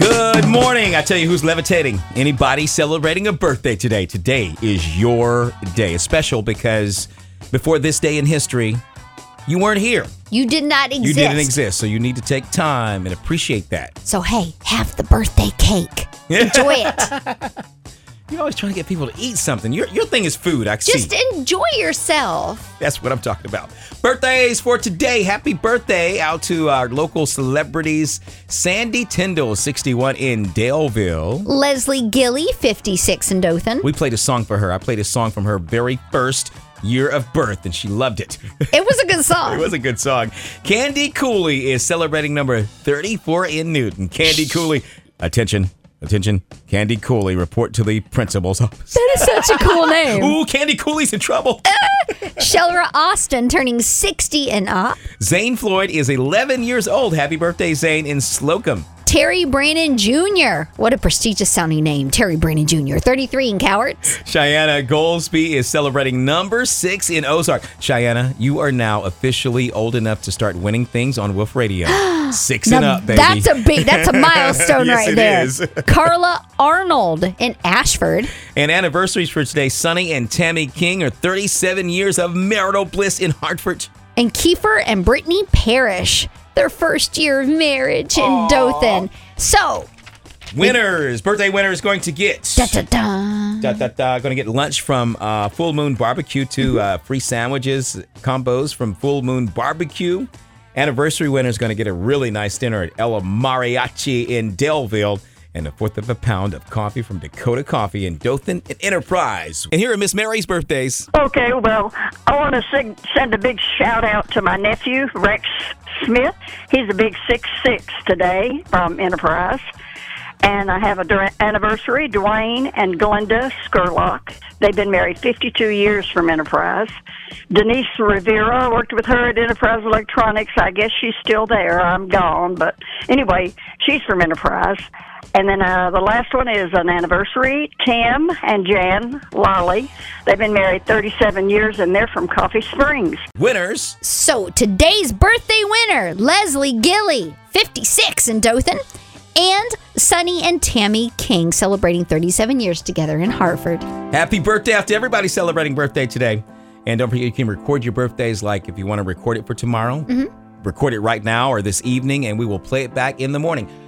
Good morning. I tell you who's levitating. Anybody celebrating a birthday today? Today is your day. It's special because before this day in history, you weren't here. You did not exist. You didn't exist. So you need to take time and appreciate that. So hey, have the birthday cake. Enjoy it. You're always trying to get people to eat something. Your, your thing is food. I see. Just enjoy yourself. That's what I'm talking about. Birthdays for today. Happy birthday out to our local celebrities. Sandy Tyndall, 61 in Daleville. Leslie Gilly, 56 in Dothan. We played a song for her. I played a song from her very first year of birth, and she loved it. It was a good song. it was a good song. Candy Cooley is celebrating number 34 in Newton. Candy Cooley, attention, attention. Candy Cooley, report to the principal's office. that is such a cool name. Ooh, Candy Cooley's in trouble. Shelra Austin turning 60 and up. Zane Floyd is 11 years old. Happy birthday, Zane, in Slocum. Terry Brandon Jr. What a prestigious sounding name. Terry Brandon Jr., 33 in Cowarts. Cheyenne Goldsby is celebrating number six in Ozark. Cheyenne, you are now officially old enough to start winning things on Wolf Radio. Six and up, baby. That's a big, that's a milestone Yes, right it there. is. Carla Arnold in Ashford. and anniversaries for today. Sonny and Tammy King are 37 years of marital bliss in Hartford. and Kiefer and Brittany Parrish, their first year of marriage in Dothan. So, Winners, birthday winner is going to get. da da da. Da, da, da, going to get lunch from uh, Full Moon Barbecue, to uh, free sandwiches combos from Full Moon Barbecue. Anniversary winner is going to get a really nice dinner at Ella Mariachi in Daleville and a fourth of a pound of coffee from Dakota Coffee in Dothan and Enterprise. And here are Miss Mary's birthdays. Okay, well, I want to sing, send a big shout out to my nephew, Rex Smith. He's a big six six today from Enterprise. And I have a dur- anniversary, Dwayne and Glenda Skurlock. They've been married 52 years from Enterprise. Denise Rivera, worked with her at Enterprise Electronics. I guess she's still there. I'm gone. But anyway, she's from Enterprise. And then uh, the last one is an anniversary. Tim and Jan Lolly. They've been married 37 years and they're from Coffee Springs. Winners. So, today's birthday winner, Leslie Gilly, 56 in Dothan, and Sonny and Tammy King celebrating 37 years together in Hartford. Happy birthday out to everybody celebrating birthday today. And don't forget, you can record your birthdays like if you want to record it for tomorrow, record it right now or this evening, and we will play it back in the morning.